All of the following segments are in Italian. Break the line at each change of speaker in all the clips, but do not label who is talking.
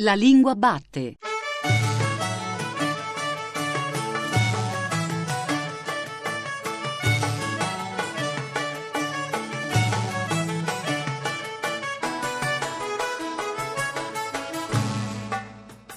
La lingua batte.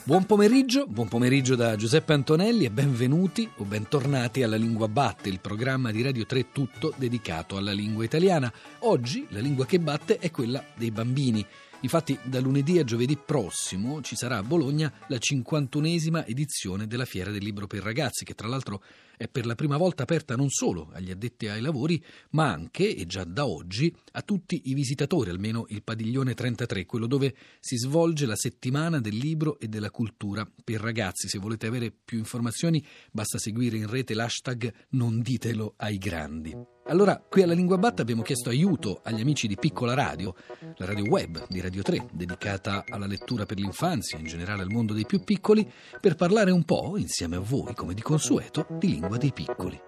Buon pomeriggio, buon pomeriggio da Giuseppe Antonelli e benvenuti o bentornati alla Lingua Batte, il programma di Radio 3 tutto dedicato alla lingua italiana. Oggi la lingua che batte è quella dei bambini. Infatti da lunedì a giovedì prossimo ci sarà a Bologna la 51esima edizione della Fiera del Libro per Ragazzi, che tra l'altro è per la prima volta aperta non solo agli addetti ai lavori, ma anche, e già da oggi, a tutti i visitatori, almeno il padiglione 33, quello dove si svolge la settimana del libro e della cultura per ragazzi. Se volete avere più informazioni basta seguire in rete l'hashtag non ditelo ai grandi. Allora, qui alla Lingua Batta abbiamo chiesto aiuto agli amici di Piccola Radio, la radio web di Radio 3, dedicata alla lettura per l'infanzia e in generale al mondo dei più piccoli, per parlare un po', insieme a voi, come di consueto, di lingua dei piccoli.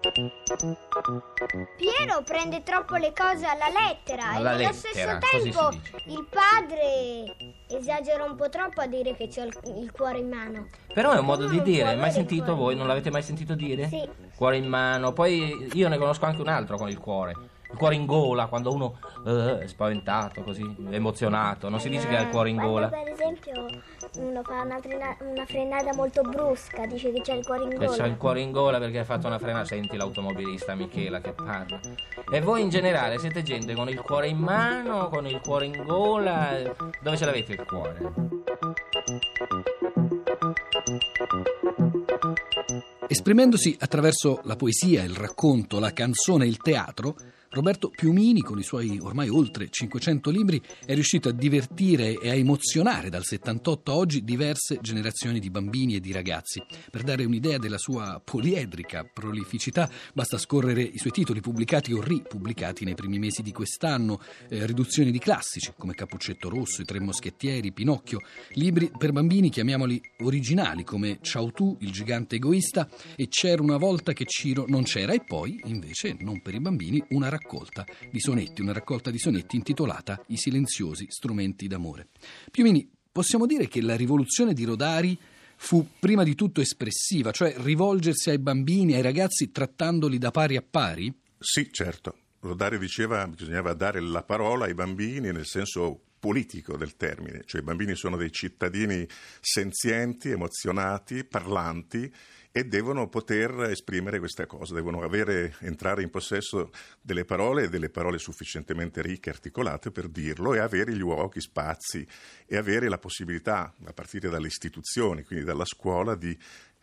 Piero prende troppo le cose alla lettera
Alla
e nello
lettera,
stesso
così
tempo il padre esagera un po' troppo a dire che c'è il, il cuore in mano.
Però è un modo di
non
dire, mai sentito voi? Non l'avete mai sentito dire?
Sì.
Cuore in mano, poi io ne conosco anche un altro con il cuore. Il cuore in gola, quando uno eh, è spaventato, così, emozionato. Non si dice che ha il cuore in gola.
Quando per esempio uno fa una, frena- una frenata molto brusca, dice che c'è il cuore in
Che
gola.
c'ha il cuore in gola perché ha fatto una frenata. Senti l'automobilista Michela che parla. E voi in generale siete gente con il cuore in mano, con il cuore in gola? Dove ce l'avete il cuore?
Esprimendosi attraverso la poesia, il racconto, la canzone il teatro, Roberto Piumini, con i suoi ormai oltre 500 libri, è riuscito a divertire e a emozionare dal 78 a oggi diverse generazioni di bambini e di ragazzi. Per dare un'idea della sua poliedrica prolificità, basta scorrere i suoi titoli pubblicati o ripubblicati nei primi mesi di quest'anno, eh, riduzioni di classici come Cappuccetto Rosso, I Tre Moschettieri, Pinocchio, libri per bambini, chiamiamoli originali come Ciao tu, il gigante egoista e C'era una volta che Ciro non c'era. E poi, invece, non per i bambini, una raccolta di sonetti, una raccolta di sonetti intitolata I silenziosi strumenti d'amore. Piumini, possiamo dire che la rivoluzione di Rodari fu prima di tutto espressiva, cioè rivolgersi ai bambini, ai ragazzi trattandoli da pari a pari?
Sì, certo. Rodario diceva che bisognava dare la parola ai bambini nel senso politico del termine, cioè i bambini sono dei cittadini senzienti, emozionati, parlanti e devono poter esprimere questa cosa, devono avere, entrare in possesso delle parole e delle parole sufficientemente ricche articolate per dirlo e avere gli luoghi, spazi e avere la possibilità, a partire dalle istituzioni, quindi dalla scuola, di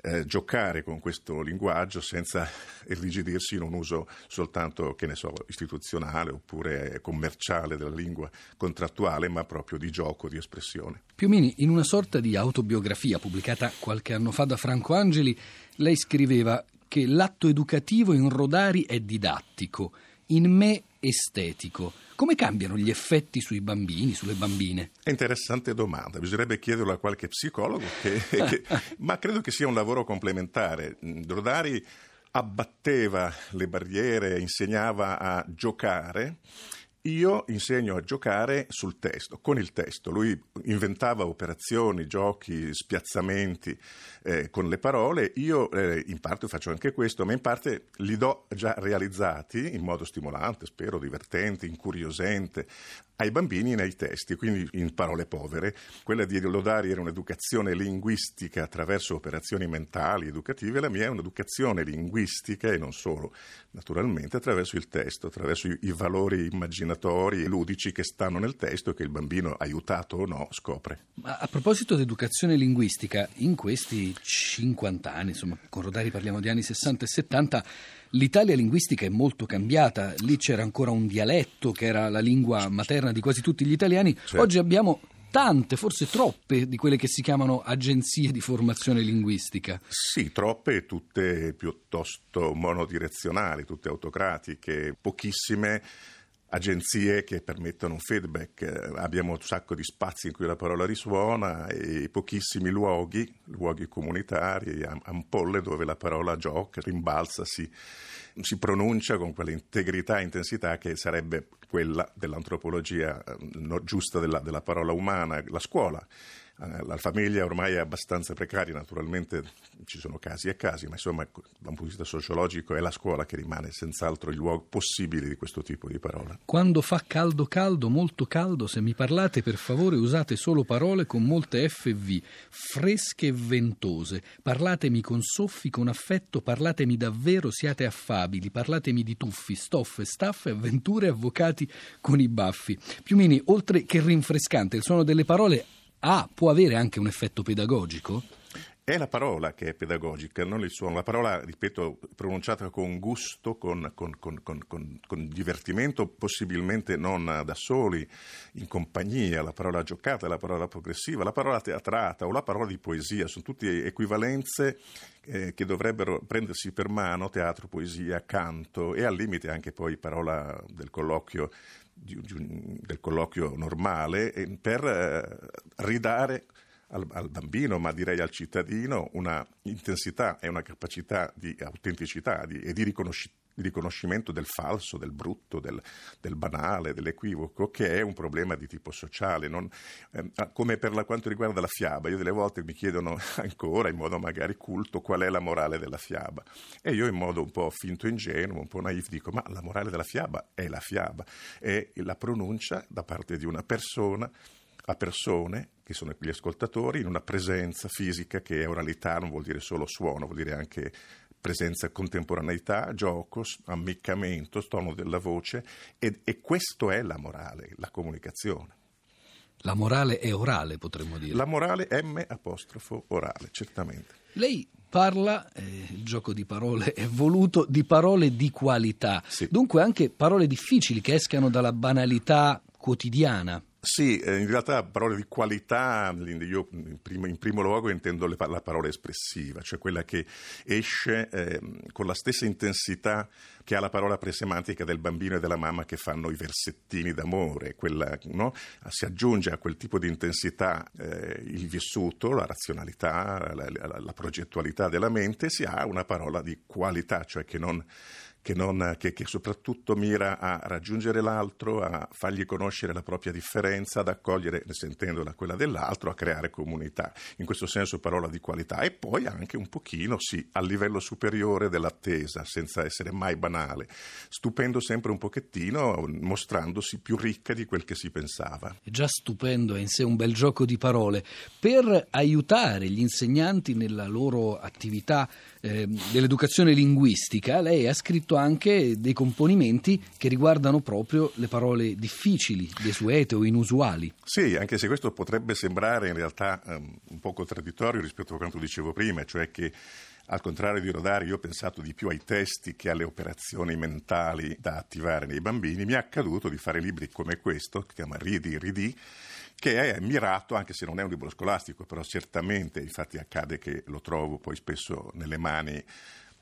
eh, giocare con questo linguaggio senza irrigidirsi in un uso soltanto, che ne so, istituzionale oppure commerciale della lingua contrattuale, ma proprio di gioco, di espressione.
Piumini, in una sorta di autobiografia pubblicata qualche anno fa da Franco Angeli, lei scriveva che l'atto educativo in Rodari è didattico, in me estetico. Come cambiano gli effetti sui bambini, sulle bambine?
È interessante domanda, bisognerebbe chiederlo a qualche psicologo, che- che- ma credo che sia un lavoro complementare. Rodari abbatteva le barriere, insegnava a giocare. Io insegno a giocare sul testo, con il testo. Lui inventava operazioni, giochi, spiazzamenti eh, con le parole. Io eh, in parte faccio anche questo, ma in parte li do già realizzati in modo stimolante, spero divertente, incuriosente ai bambini nei testi, quindi in parole povere. Quella di Lodari era un'educazione linguistica attraverso operazioni mentali, educative, la mia è un'educazione linguistica e non solo, naturalmente attraverso il testo, attraverso i, valori immaginatori e ludici che stanno nel testo e che il bambino, aiutato o no, scopre.
Ma a proposito di educazione linguistica, in questi 50 anni, insomma, con Rodari parliamo di anni 60 e 70, l'Italia linguistica è molto cambiata. Lì c'era ancora un dialetto che era la lingua materna di quasi tutti gli italiani.
Certo.
Oggi abbiamo tante, forse troppe, di quelle che si chiamano agenzie di formazione linguistica.
Sì, troppe, tutte piuttosto monodirezionali, tutte autocratiche, pochissime agenzie che permettono un feedback. Abbiamo un sacco di spazi in cui la parola risuona e pochissimi luoghi, luoghi comunitari, am- ampolle dove la parola gioca, rimbalza, si, si pronuncia con quella integrità e intensità che sarebbe quella dell'antropologia eh, no- giusta della, della parola umana, la scuola la famiglia ormai è abbastanza precaria, naturalmente ci sono casi e casi, ma insomma da un punto di vista sociologico è la scuola che rimane senz'altro il luogo possibile di questo tipo di parola.
Quando fa caldo caldo, molto caldo, se mi parlate per favore usate solo parole con molte F e V, fresche e ventose, parlatemi con soffi, con affetto, parlatemi davvero, siate affabili, parlatemi di tuffi, stoffe, staffe, avventure, avvocati con i baffi. Piumini, oltre che rinfrescante, il suono delle parole ha, può avere anche un effetto pedagogico?
È la parola che è pedagogica, non il suono. La parola, ripeto, pronunciata con gusto, con, con, con, con, divertimento, possibilmente non da soli, in compagnia. La parola giocata, la parola progressiva, la parola teatrata o la parola di poesia. Sono tutte equivalenze eh, che dovrebbero prendersi per mano teatro, poesia, canto e al limite anche poi parola del colloquio di, di, del colloquio normale per eh, ridare al, al, bambino, ma direi al cittadino, una intensità e una capacità di autenticità e di riconoscimento di riconoscimento del falso, del brutto, del, del, banale, dell'equivoco, che è un problema di tipo sociale. Non, eh, come per la, quanto riguarda la fiaba, io delle volte mi chiedono ancora, in modo magari culto, qual è la morale della fiaba. E io in modo un po' finto ingenuo, un po' naif, dico, ma la morale della fiaba è la fiaba, è la pronuncia da parte di una persona a persone, che sono gli ascoltatori, in una presenza fisica che è oralità, non vuol dire solo suono, vuol dire anche presenza, contemporaneità, gioco, ammiccamento, tono della voce e, e questo è la morale, la comunicazione.
La morale è orale, potremmo dire.
La morale M apostrofo orale, certamente.
Lei parla, eh, il gioco di parole è voluto, di parole di qualità, sì. dunque anche parole difficili che escano dalla banalità quotidiana.
Sì, eh, in realtà parole di qualità, io in primo, in primo luogo intendo le, la parola espressiva, cioè quella che esce eh, con la stessa intensità che ha la parola presemantica del bambino e della mamma che fanno i versettini d'amore, quella, no? si aggiunge a quel tipo di intensità eh, il vissuto, la razionalità, la, la, la progettualità della mente, si ha una parola di qualità, cioè che non che, non, che, che, soprattutto mira a raggiungere l'altro, a fargli conoscere la propria differenza, ad accogliere, sentendola quella dell'altro, a creare comunità. In questo senso parola di qualità e poi anche un pochino, sì, al livello superiore dell'attesa, senza essere mai banale, stupendo sempre un pochettino, mostrandosi più ricca di quel che si pensava.
È già stupendo, è in sé un bel gioco di parole. Per aiutare gli insegnanti nella loro attività eh, dell'educazione linguistica, lei ha scritto anche dei componimenti che riguardano proprio le parole difficili, desuete o inusuali.
Sì, anche se questo potrebbe sembrare in realtà um, un po' contraddittorio rispetto a quanto dicevo prima, cioè che al contrario di Rodari, io ho pensato di più ai testi che alle operazioni mentali da attivare nei bambini. Mi è accaduto di fare libri come questo, che si chiama Ridi, Ridi, che è mirato, anche se non è un libro scolastico, però certamente, infatti accade che lo trovo poi spesso nelle mani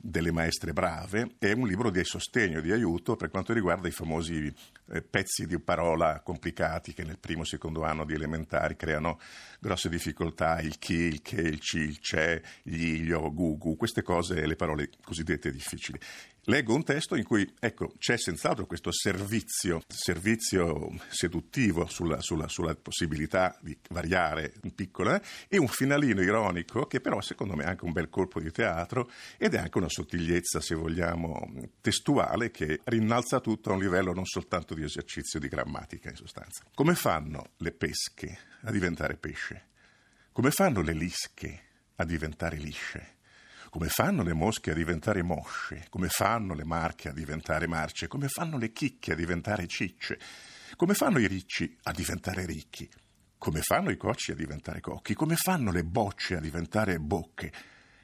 delle maestre brave, è un libro di sostegno, di aiuto per quanto riguarda i famosi eh, pezzi di parola complicati che nel primo e secondo anno di elementari creano grosse difficoltà, il chi, il che, il ci, il c'è, gli, gli o, gugu, queste cose, le parole cosiddette difficili. Leggo un testo in cui ecco, c'è senz'altro questo servizio, servizio seduttivo sulla, sulla, sulla, possibilità di variare in piccola e un finalino ironico che però secondo me è anche un bel colpo di teatro ed è anche una sottigliezza, se vogliamo, testuale che rinnalza tutto a un livello non soltanto di esercizio di grammatica in sostanza. Come fanno le pesche a diventare pesce? Come fanno le lische a diventare lisce? Come fanno le mosche a diventare mosce? Come fanno le marche a diventare marce? Come fanno le chicche a diventare cicce? Come fanno i ricci a diventare ricchi? Come fanno i cocci a diventare cocchi? Come fanno le bocce a diventare bocche?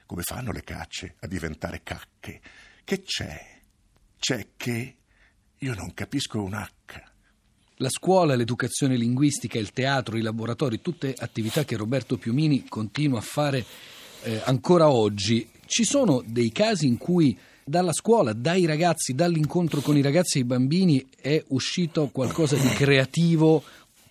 Come fanno le cacce a diventare cacche? Che c'è? C'è che io non capisco un H.
La scuola, l'educazione linguistica, il teatro, i laboratori, tutte attività che Roberto Piumini continua a fare eh, ancora oggi. Ci sono dei casi in cui dalla scuola, dai ragazzi, dall'incontro con i ragazzi e i bambini è uscito qualcosa di creativo,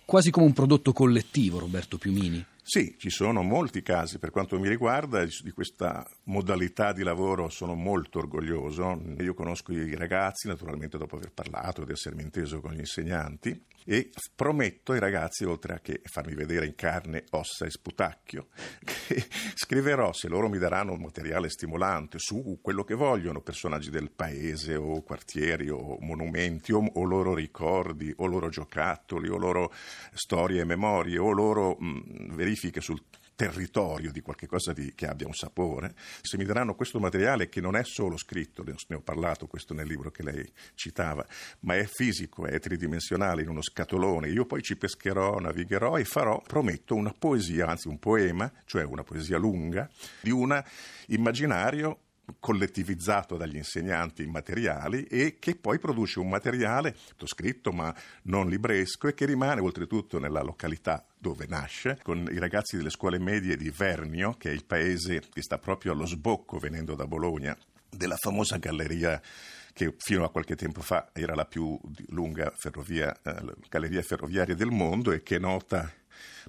quasi come un prodotto collettivo, Roberto Piumini.
Sì, ci sono molti casi per quanto mi riguarda di questa modalità di lavoro sono molto orgoglioso. Io conosco i ragazzi, naturalmente dopo aver parlato ed essermi inteso con gli insegnanti, e prometto ai ragazzi, oltre a che farmi vedere in carne, ossa e sputacchio, che scriverò, se loro mi daranno un materiale stimolante su quello che vogliono, personaggi del paese o quartieri o monumenti o, o loro ricordi o loro giocattoli o loro storie e memorie o loro mh, verifiche sul territorio di qualcosa di, che abbia un sapore, se mi daranno questo materiale che non è solo scritto, ne ho parlato questo nel libro che lei citava, ma è fisico, è tridimensionale in uno scatolone, io poi ci pescherò, navigherò e farò, prometto, una poesia, anzi un poema, cioè una poesia lunga, di un immaginario collettivizzato dagli insegnanti immateriali e che poi produce un materiale scritto ma non libresco e che rimane oltretutto nella località dove nasce, con i ragazzi delle scuole medie di Vernio, che è il paese che sta proprio allo sbocco venendo da Bologna, della famosa galleria che fino a qualche tempo fa era la più lunga ferrovia, eh, galleria ferroviaria del mondo e che è nota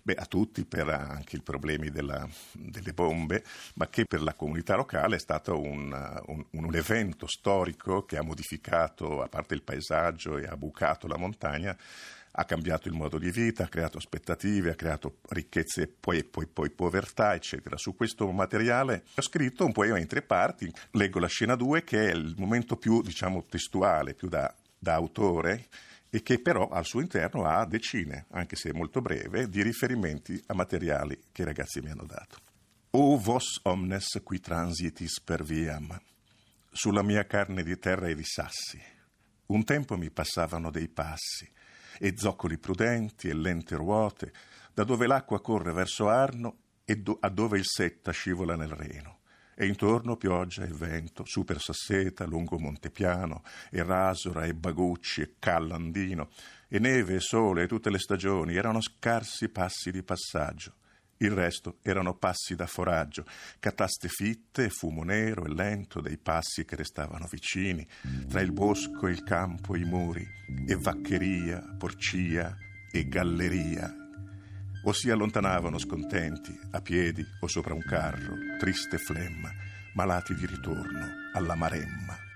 Beh, a tutti per anche i problemi della, delle bombe, ma che per la comunità locale è stato un, un, un, evento storico che ha modificato, a parte il paesaggio e ha bucato la montagna, ha cambiato il modo di vita, ha creato aspettative, ha creato ricchezze e poi, poi, poi, povertà, eccetera. Su questo materiale ho scritto un poema in tre parti, leggo la scena 2 che è il momento più, diciamo, testuale, più da, da autore, e che però al suo interno ha decine, anche se molto breve, di riferimenti a materiali che i ragazzi mi hanno dato. O vos omnes qui transitis per viam, sulla mia carne di terra e di sassi, un tempo mi passavano dei passi, e zoccoli prudenti e lente ruote, da dove l'acqua corre verso Arno e do- a dove il Setta scivola nel Reno e intorno pioggia e vento, su per Sasseta, lungo Montepiano, e Rasora, e Bagucci, e Callandino, e neve e sole e tutte le stagioni erano scarsi passi di passaggio. Il resto erano passi da foraggio, cataste fitte fumo nero e lento dei passi che restavano vicini, tra il bosco e il campo e i muri, e vaccheria, porcia e galleria o si allontanavano scontenti, a piedi o sopra un carro, triste flemma, malati di ritorno alla maremma.